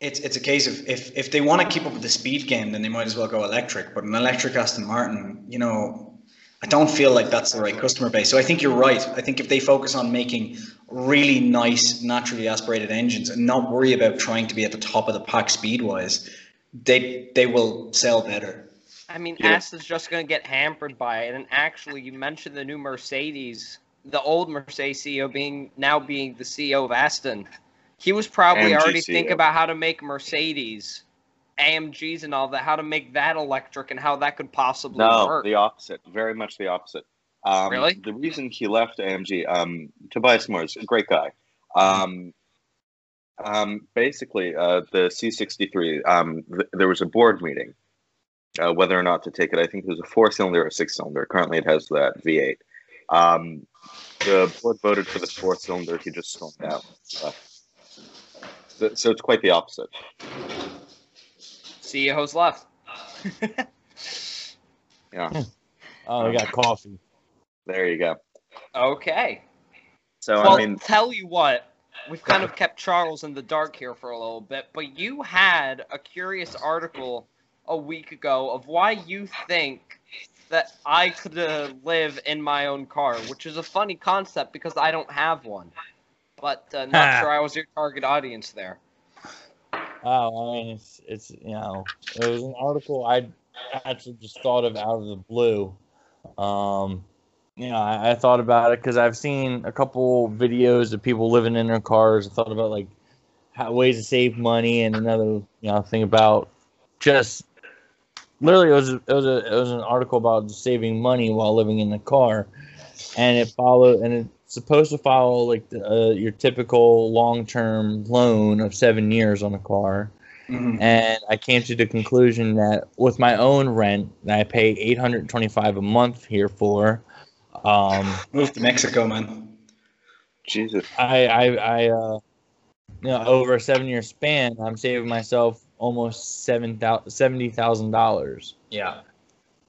it's it's a case of if if they want to keep up with the speed game, then they might as well go electric. But an electric Aston Martin, you know, I don't feel like that's the right customer base. So I think you're right. I think if they focus on making really nice, naturally aspirated engines and not worry about trying to be at the top of the pack speed wise, they they will sell better. I mean, Yeah. Aston's just going to get hampered by it. And actually, you mentioned the new Mercedes, the old Mercedes CEO being now being the CEO of Aston. He was probably already thinking about how to make Mercedes, AMGs, and all that, how to make that electric and how that could possibly No, work. the opposite. Very much the opposite. Um, Really? The reason he left AMG, um, Tobias is a great guy. Um, um, basically, uh, the C63, um, th- there was a board meeting uh, whether or not to take it. I think it was a four cylinder or six cylinder. Currently, it has that V8. Um, the board voted for the four cylinder. He just stormed out. Uh, so, so it's quite the opposite. CEO's E left. Yeah, Oh, we got coffee. there you go. okay. So, well, I mean, tell you what, we've kind of kept Charles in the dark here for a little bit, but you had a curious article a week ago of why you think that I could uh, live in my own car, which is a funny concept because I don't have one. But uh, not sure I was your target audience there. Oh, I mean, it's it's you know, it was an article I actually just thought of out of the blue. Um, you know, I, I thought about it because I've seen a couple videos of people living in their cars. I thought about like how, ways to save money, and another you know thing about just literally it was it was a it was an article about saving money while living in the car, and it followed and it's supposed to follow like the, uh, your typical long term loan of seven years on a car Mhm. and I came to the conclusion that with my own rent that I pay 825 a month here for, um, Move to Mexico, man. Jesus. I I, I uh, you know over a seven year span, I'm saving myself almost seven thousand seventy thousand dollars Yeah.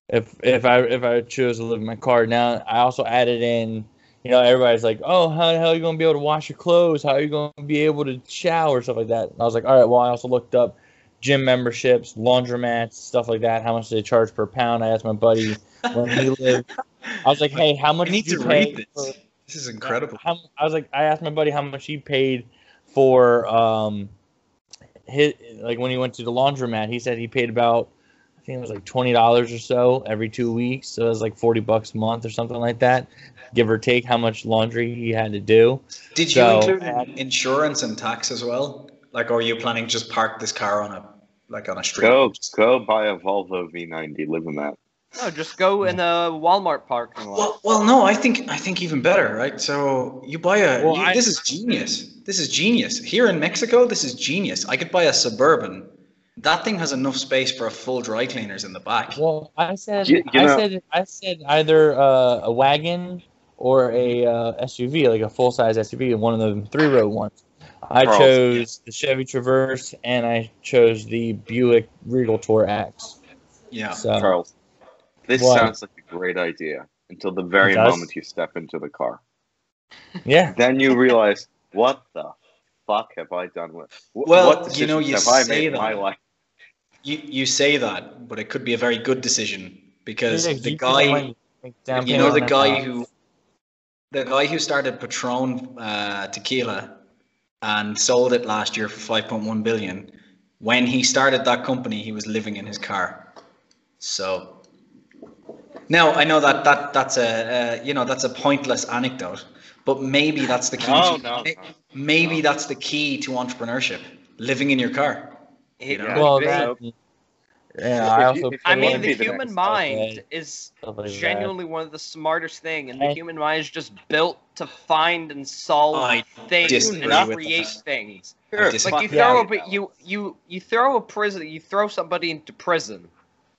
if if I if I chose to live in my car. Now I also added in. You know, everybody's like, "Oh, how the hell are you gonna be able to wash your clothes? How are you gonna be able to shower, stuff like that?" And I was like, "All right." Well, I also looked up gym memberships, laundromats, stuff like that. How much do they charge per pound? I asked my buddy when he lived. I was like, "Hey, how much I need did you to pay read for- this. This is incredible. how, I was like, I asked my buddy how much he paid for um hit like when he went to the laundromat, he said he paid about think it was like twenty dollars or so every two weeks. So it was like forty bucks a month or something like that, give or take how much laundry he had to do. Did you So- include in- insurance and tax as well? Like, or are you planning to just park this car on a like on a street? Go go buy a Volvo V90. Live in that. No, just go in a Walmart parking lot. Well, well, no. I think I think even better, right? So you buy a. Well, you- I- this is genius. This is genius. Here in Mexico, this is genius. I could buy a suburban. That thing has enough space for a full dry cleaners in the back. Well, I said You- you I know- said I said either uh, a wagon or a uh, SUV, like a full size SUV, one of the three row ones. I Charles. chose the Chevy Traverse and I chose the Buick Regal Tour X. Yeah. So Charles, this What? sounds like a great idea until the very moment you step into the car. yeah, Then you realize, what the fuck have I done with? wh- Well, what you know, decisions you have I say made that. my life? You you say that, but it could be a very good decision because Yeah, the guy, can make down you know, the guy who, the guy who started Patron uh, tequila and sold it last year for 5.1 billion. When he started that company, he was living in his car. So now I know that that that's a uh, you know that's a pointless anecdote, but maybe that's the key. No, to, no, no. Maybe that's the key to entrepreneurship: living in your car. It know? could Well, be. that, yeah, I If you- also. I mean, the be the human mind Okay. is stuff like that. genuinely one of the smartest thing, and the human mind is just built to find and solve I things and create that. things. Sure. Like you Yeah. throw a you you you throw a prison, you throw somebody into prison,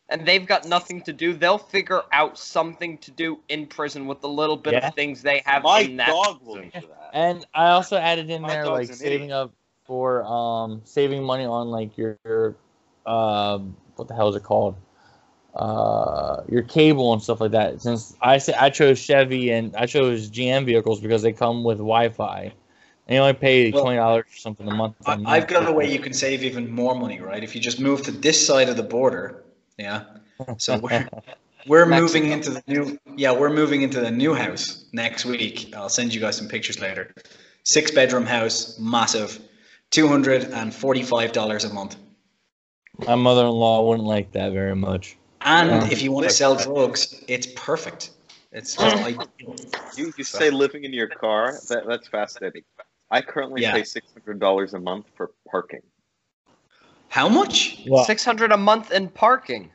and they've got nothing to do. They'll figure out something to do in prison with the little bit Yeah. of things they have My in that. dog will do that. And I also added in My there like saving up for um saving money on like your, your um what the hell is it called? Uh your cable and stuff like that. Since I say I chose Chevy and I chose GM vehicles because they come with Wi-Fi. And you only pay Well, twenty dollars or something a month. I, I've got a way you can save even more money, right? If you just move to this side of the border, yeah. So we're, we're moving into the new, yeah, we're moving into the new house next week. I'll send you guys some pictures later. Six bedroom house, massive, two hundred and forty five dollars a month. My mother-in-law wouldn't like that very much. And Yeah. if you want to sell drugs, it's perfect. It's just like You, you say living in your car? That, that's fascinating. I currently Yeah. pay six hundred dollars a month for parking. how much? Well, Six hundred a month in parking.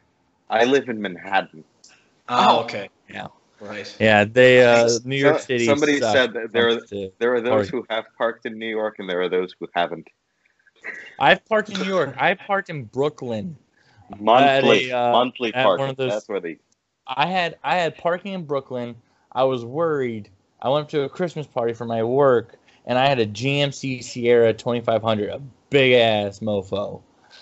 I live in Manhattan. Oh. okay. Yeah. Right. yeah, they uh New York So- City. somebody said that there are- it comes to- There are those Parking. who have parked in New York, and there are those who haven't. I've parked in New York. I parked in Brooklyn. Monthly, a, uh, monthly at parking. those- That's where the I had I had parking in Brooklyn. I was worried. I went to a Christmas party for my work, and I had a GMC Sierra 2500, a big ass mofo.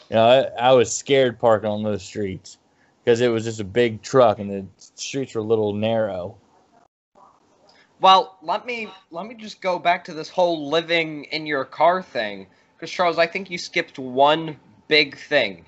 You know, I, I was scared parking on those streets because it was just a big truck, and the streets were a little narrow. Well, let me let me just go back to this whole living in your car thing, because Charles, I think you skipped one big thing: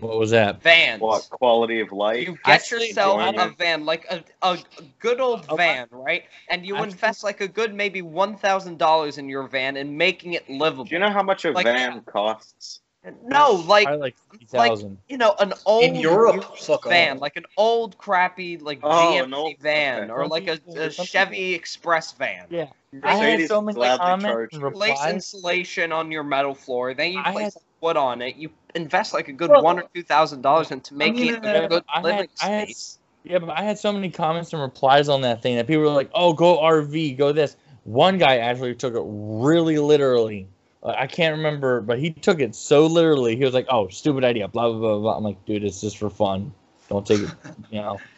What was that? vans. what quality of life? You get Actually, yourself a van, like a, a good old Oh, van, right? And you Actually- invest like a good maybe one thousand dollars in your van and making it livable. Do you know how much a Like- van costs? No, like Probably like like you know, an old In Europe, van, off. like an old crappy like Oh, GMC old- van, okay. or like a, a Chevy Express van. Yeah. I had so many comments charge and you. Place insulation on your metal floor. Then you I place had- wood on it. You invest like a good Well, one or two thousand dollars into making mean, it a good I had- living I had- space. Yeah, but I had so many comments and replies on that thing that people were like, "Oh, go RV, go this." One guy actually took it really literally. I can't remember, but he took it so literally. He was like, "Oh, stupid idea." Blah blah blah blah. I'm like, dude, it's just for fun. Don't take it. You know.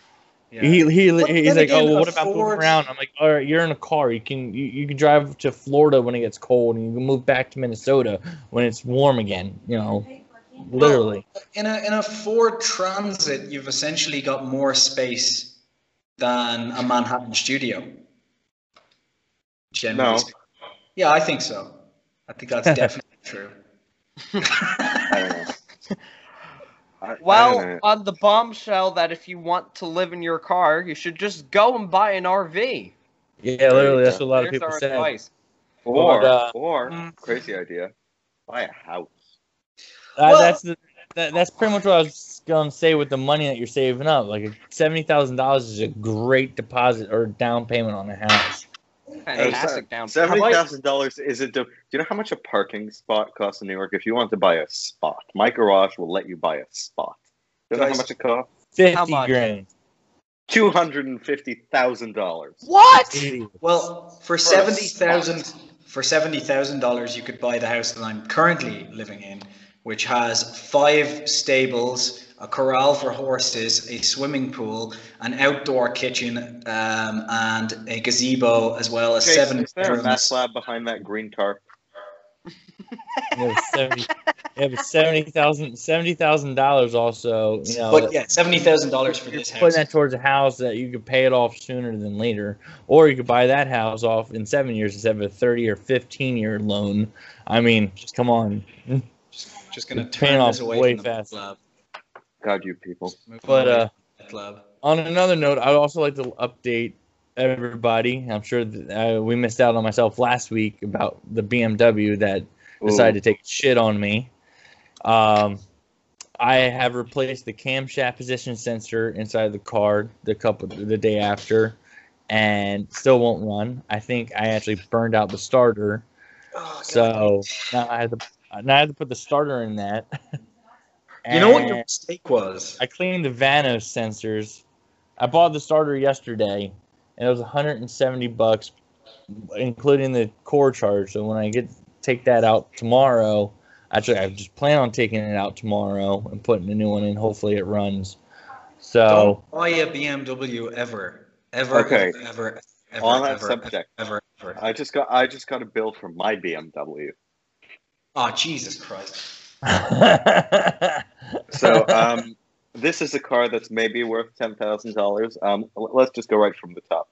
Yeah. He he But he's like, again, "Oh, well, what about moving Ford- around?" I'm like, "All right, you're in a car. You can you, you can drive to Florida when it gets cold, and you can move back to Minnesota when it's warm again." You know, literally. Oh, in a in a Ford Transit, you've essentially got more space than a Manhattan studio. Generally No. Yeah, I think so. I think that's definitely true. I don't. I- I Well, know. on the bombshell that if you want to live in your car, you should just go and buy an RV. Yeah, literally. That's what a lot of There's people our said. advice. or but, uh, or Mm. crazy idea, buy a house. Uh, Well- that's the, that, that's pretty much what I was gonna say with the money that you're saving up. Like seventy thousand dollars is a great deposit or down payment on a house. Fantastic down. Seventy Have I- thousand dollars is it? Do you know how much a parking spot costs in New York? If you want to buy a spot, my garage will let you buy a spot. Do you know how Guys. much it costs? Fifty much? grand. Two hundred and fifty thousand dollars. What? Well, for a seventy thousand for seventy thousand dollars, you could buy the house that I'm currently living in, which has five stables, a corral for horses, a swimming pool, an outdoor kitchen, um, and a gazebo, as well as seven is there a math bedrooms. lab behind that green tarp? Yeah, but seventy. Yeah, but seventy thousand. Seventy thousand dollars also. You know. But yeah, seventy thousand dollars for you're this house. putting that towards a house that you could pay it off sooner than later, or you could buy that house off in seven years instead of a thirty or fifteen year loan. I mean, just come on. Just gonna You're turn off this away way from the fast. lab. God, you people. But uh, from the lab. on another note, I'd also like to update everybody. I'm sure that, uh, we missed out on myself last week about the BMW that decided to take shit on me. Um, I have replaced the camshaft position sensor inside the car the couple the day after, and still won't run. I think I actually burned out the starter, Oh, so now I have to now I have to put the starter in that. you know what your mistake was? I cleaned the Vanos sensors. I bought the starter yesterday, and it was 170 bucks, including the core charge. So when I get take that out tomorrow, actually I just plan on taking it out tomorrow and putting a new one in. Hopefully it runs. So Don't buy a BMW ever, ever, Okay. ever, ever, ever, On that ever, subject. ever, ever. I just got I just got a bill from my BMW. Oh ah, Jesus Christ! So um, this is a car that's maybe worth ten thousand dollars. Um, l- let's just go right from the top.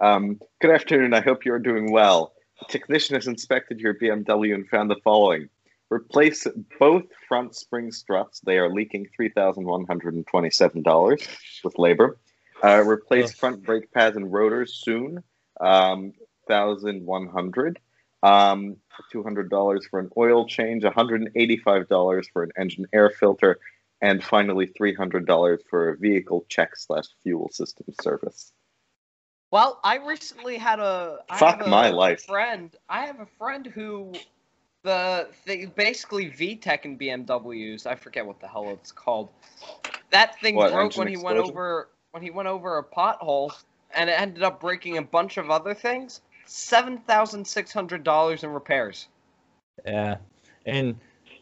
Um, good afternoon. I hope you're doing well. The technician has inspected your BMW and found the following: replace both front spring struts. They are leaking three thousand one hundred and twenty-seven dollars with labor. Uh, replace front brake pads and rotors soon. Um, thousand one hundred. Um, two hundred dollars for an oil change. One hundred and eighty-five dollars for an engine air filter and finally three hundred dollars for a vehicle check slash fuel system service. Well, I recently had a I Fuck a my life. friend. I have a friend who the thing basically VTEC and BMWs. I forget what the hell it's called. That thing What, broke when he went over when he went over a pothole, and it ended up breaking a bunch of other things. Seven thousand six hundred dollars in repairs. yeah, and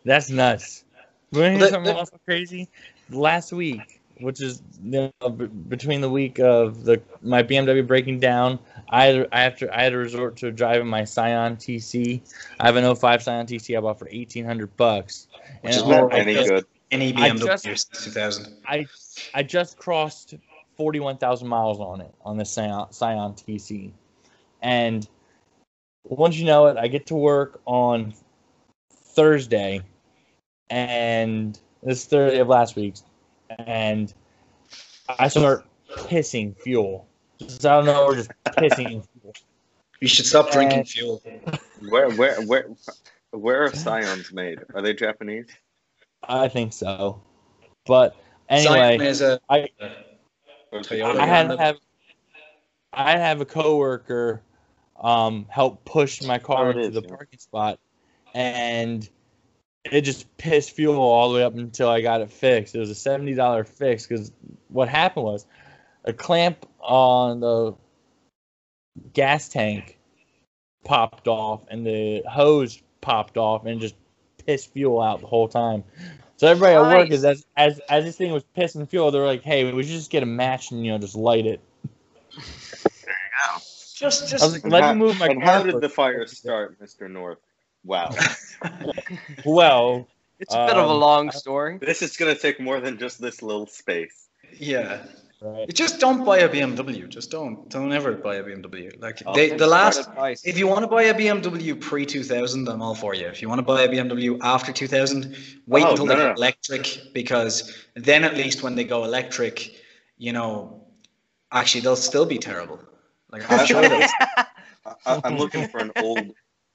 that's nuts. Want to hear something the- also crazy? Last week, which is you know, b- between the week of the my BMW breaking down, I had, I have to I had to resort to driving my Scion TC. I have an 05 Scion TC I bought for eighteen hundred bucks. Which is And more I Any just- good? Any BMW just- since 2000. I I just crossed forty one thousand miles on it on the Scion, Scion TC, and once you know it, I get to work on Thursday, and this Thursday of last week, and I start pissing fuel. Just know. We're just pissing fuel. You should stop drinking fuel. Where where where where are Scions made? Are they Japanese? I think so, but anyway, is a I Or is it I had have I had to have a coworker um help push my car into the yeah. parking spot and it just pissed fuel all the way up until I got it fixed. It was a seventy dollar fix because what happened was a clamp on the gas tank popped off and the hose popped off and just pissed fuel out the whole time. So everybody at work is as as as this thing was pissing fuel, they're like, "Hey, we should just get a match and you know just light it." Just just like, "Let how- me move my and car." how did the fire start, Mister North? Wow, Well, It's a bit of a Um, long story. this is gonna take more than just this little space. yeah. right. Just don't buy a BMW. Just don't. Don't ever buy a BMW. Like Oh, they, the last. Advice. If you want to buy a BMW pre 2000, I'm all for you. If you want to buy a BMW after 2000, wait Oh, until no, they no, go no. electric because then at least when they go electric, you know, actually they'll still be terrible. Like I'm sure. I, I'm looking for an old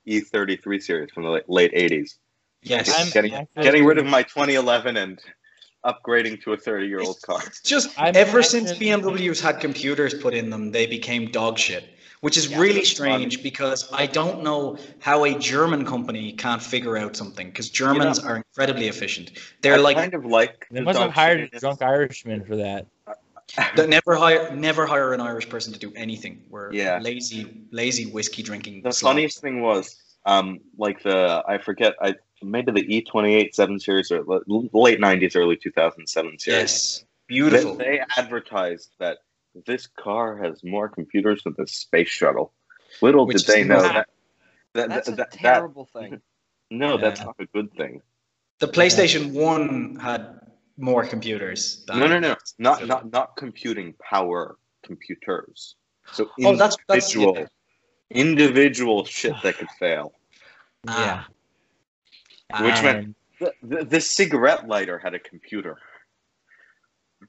E33 series from the late, late 80s. Yes. I'm getting actually- getting rid of my 2011 and upgrading to a 30 year old car. It's just I'm ever since actually- BMWs had computers put in them, they became dog shit, which is Yeah, really that's strange because I don't know how a German company can't figure out something because Germans are incredibly efficient. They're I like kind of like. They must have hired a drunk Irishman for that. They never hire never hire an Irish person to do anything. We're Yeah. lazy, lazy whiskey drinking. The slobs. funniest thing was, um, like the I forget, I maybe the E28 7 series or late 90s, early 2007 series. Yes, beautiful. they advertised that this car has more computers than the space shuttle. Little Which did they know not- that. that, That's that, a that- terrible thing. no, that's not a good thing. The PlayStation One had more computers. No, no, no, not not not computing power computers. So Oh, that's that's individual, yeah. individual shit that could fail. Yeah. Which Ah. meant- The, the, the cigarette lighter had a computer.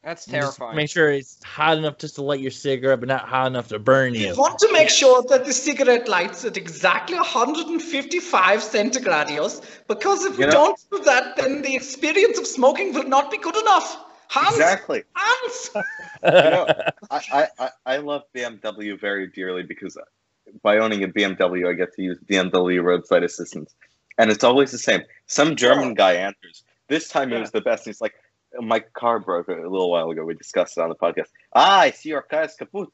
That's terrifying. Make sure it's hot enough just to light your cigarette, but not hot enough to burn You you. want to make sure that the cigarette lights at exactly 155 centigradios, because if we know- don't do that, then the experience of smoking will not be good enough. Hans, Exactly. Hans. know, I, I, I- I love BMW very dearly because by owning a BMW, I get to use BMW roadside assistance. And it's always the same. Some German oh. guy answers. This time it was the best. He's like, my car broke a little while ago. We discussed it on the podcast. Ah, I see your car is kaput.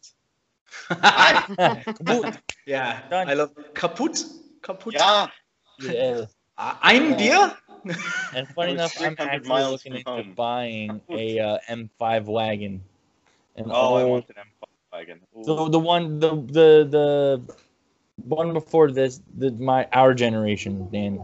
Kaput, yeah, Done. I love kaput. Kaput. Yeah. yeah. Uh, Ein Bier. And funny enough, I'm actually miles looking into home. buying a uh, M5 wagon. An Oh, I old- want an M5 wagon. Ooh. the the one the the the one before this the my our generation, Dan.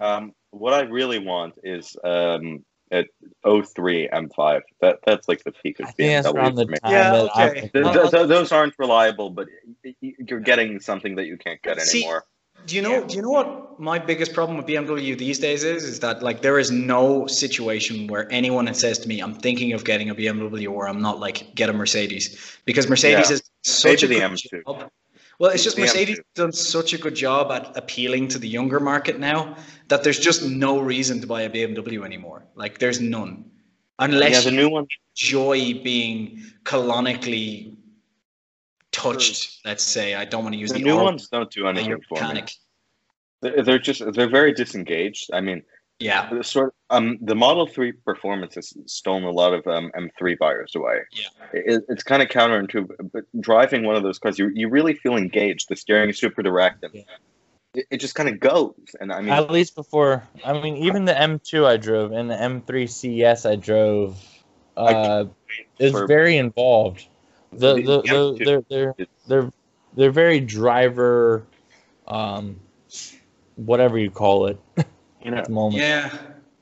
Um, what I really want is um, a 03 M5. That that's like the peak of I BMW around the for me. time Yeah, okay. Th- th- th- those aren't reliable, but y- y- you're getting something that you can't get See, anymore. Do you know? Do you know what my biggest problem with BMW these days is? Is that like there is no situation where anyone says to me, "I'm thinking of getting a BMW," or "I'm not like get a Mercedes," because Mercedes Yeah. is such Maybe a the good M2. job. Well, it's just Mercedes has done such a good job at appealing to the younger market now that there's just no reason to buy a BMW anymore. Like there's none, unless yeah, the you new one. enjoy being colonically touched. Let's say I don't want to use The the, new ones don't do anything for me. mechanic. They're just they're very disengaged. I mean, Yeah. the sort um the Model Three performance has stolen a lot of um M3 buyers away. Yeah. it, it's kind of counterintuitive. But driving one of those cars, you you really feel engaged. The steering is super direct, and Yeah. it, it just kind of goes. And I mean, At least before, I mean, even the M2 I drove and the M3 CS I drove, uh, is very involved. The The the, the they're they're they're they're very driver, um, whatever you call it you know, at the moment. Yeah.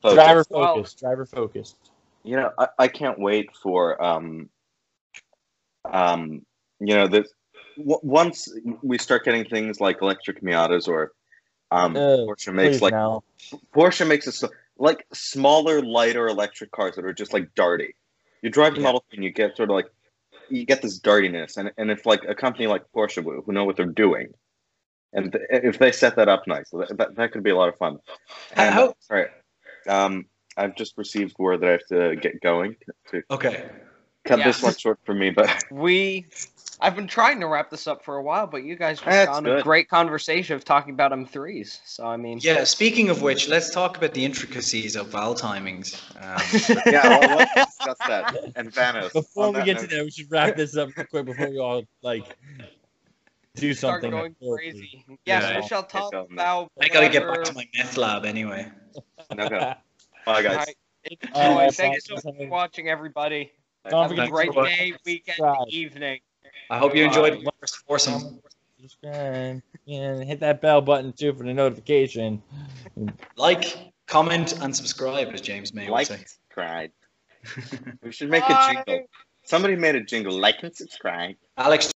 focused. Driver Well- focused. Driver focused. you know I, I can't wait for um um you know this w- once we start getting things like electric miatas or um Uh, porsche makes like now. porsche makes it so like smaller lighter electric cars that are just like darty you drive the Yeah. model 3 and you get sort of like you get this dardiness and, and if like a company like porsche who who know what they're doing and th- if they set that up nice that, that, that could be a lot of fun and, How- sorry um i've just received word that i have to get going to Okay. cut Yeah. this one short for me, but We, I've been trying to wrap this up for a while, but you guys just That's got on a great conversation of talking about M3s. So I mean, Yeah. Speaking of which, let's talk about the intricacies of valve timings. Um, yeah, well, let's discuss that. And Vanos. Before we that get to that, we should wrap this up real quick before we all like do start something. going crazy. Yes, Yeah. we shall talk about. I gotta get back to my meth lab anyway. Okay. Bye, guys. Alright, enjoy. Alright, Thank you thanks so much for for watching, everybody. Don't Have forget a to great subscribe. day, weekend, Subscribe. evening. I hope you enjoyed Bye. my first foursome. Subscribe and hit that bell button too for the notification. Like, comment, and subscribe, as James May would Like say. and subscribe. We should make a jingle. Somebody made a jingle. Like and subscribe. Alex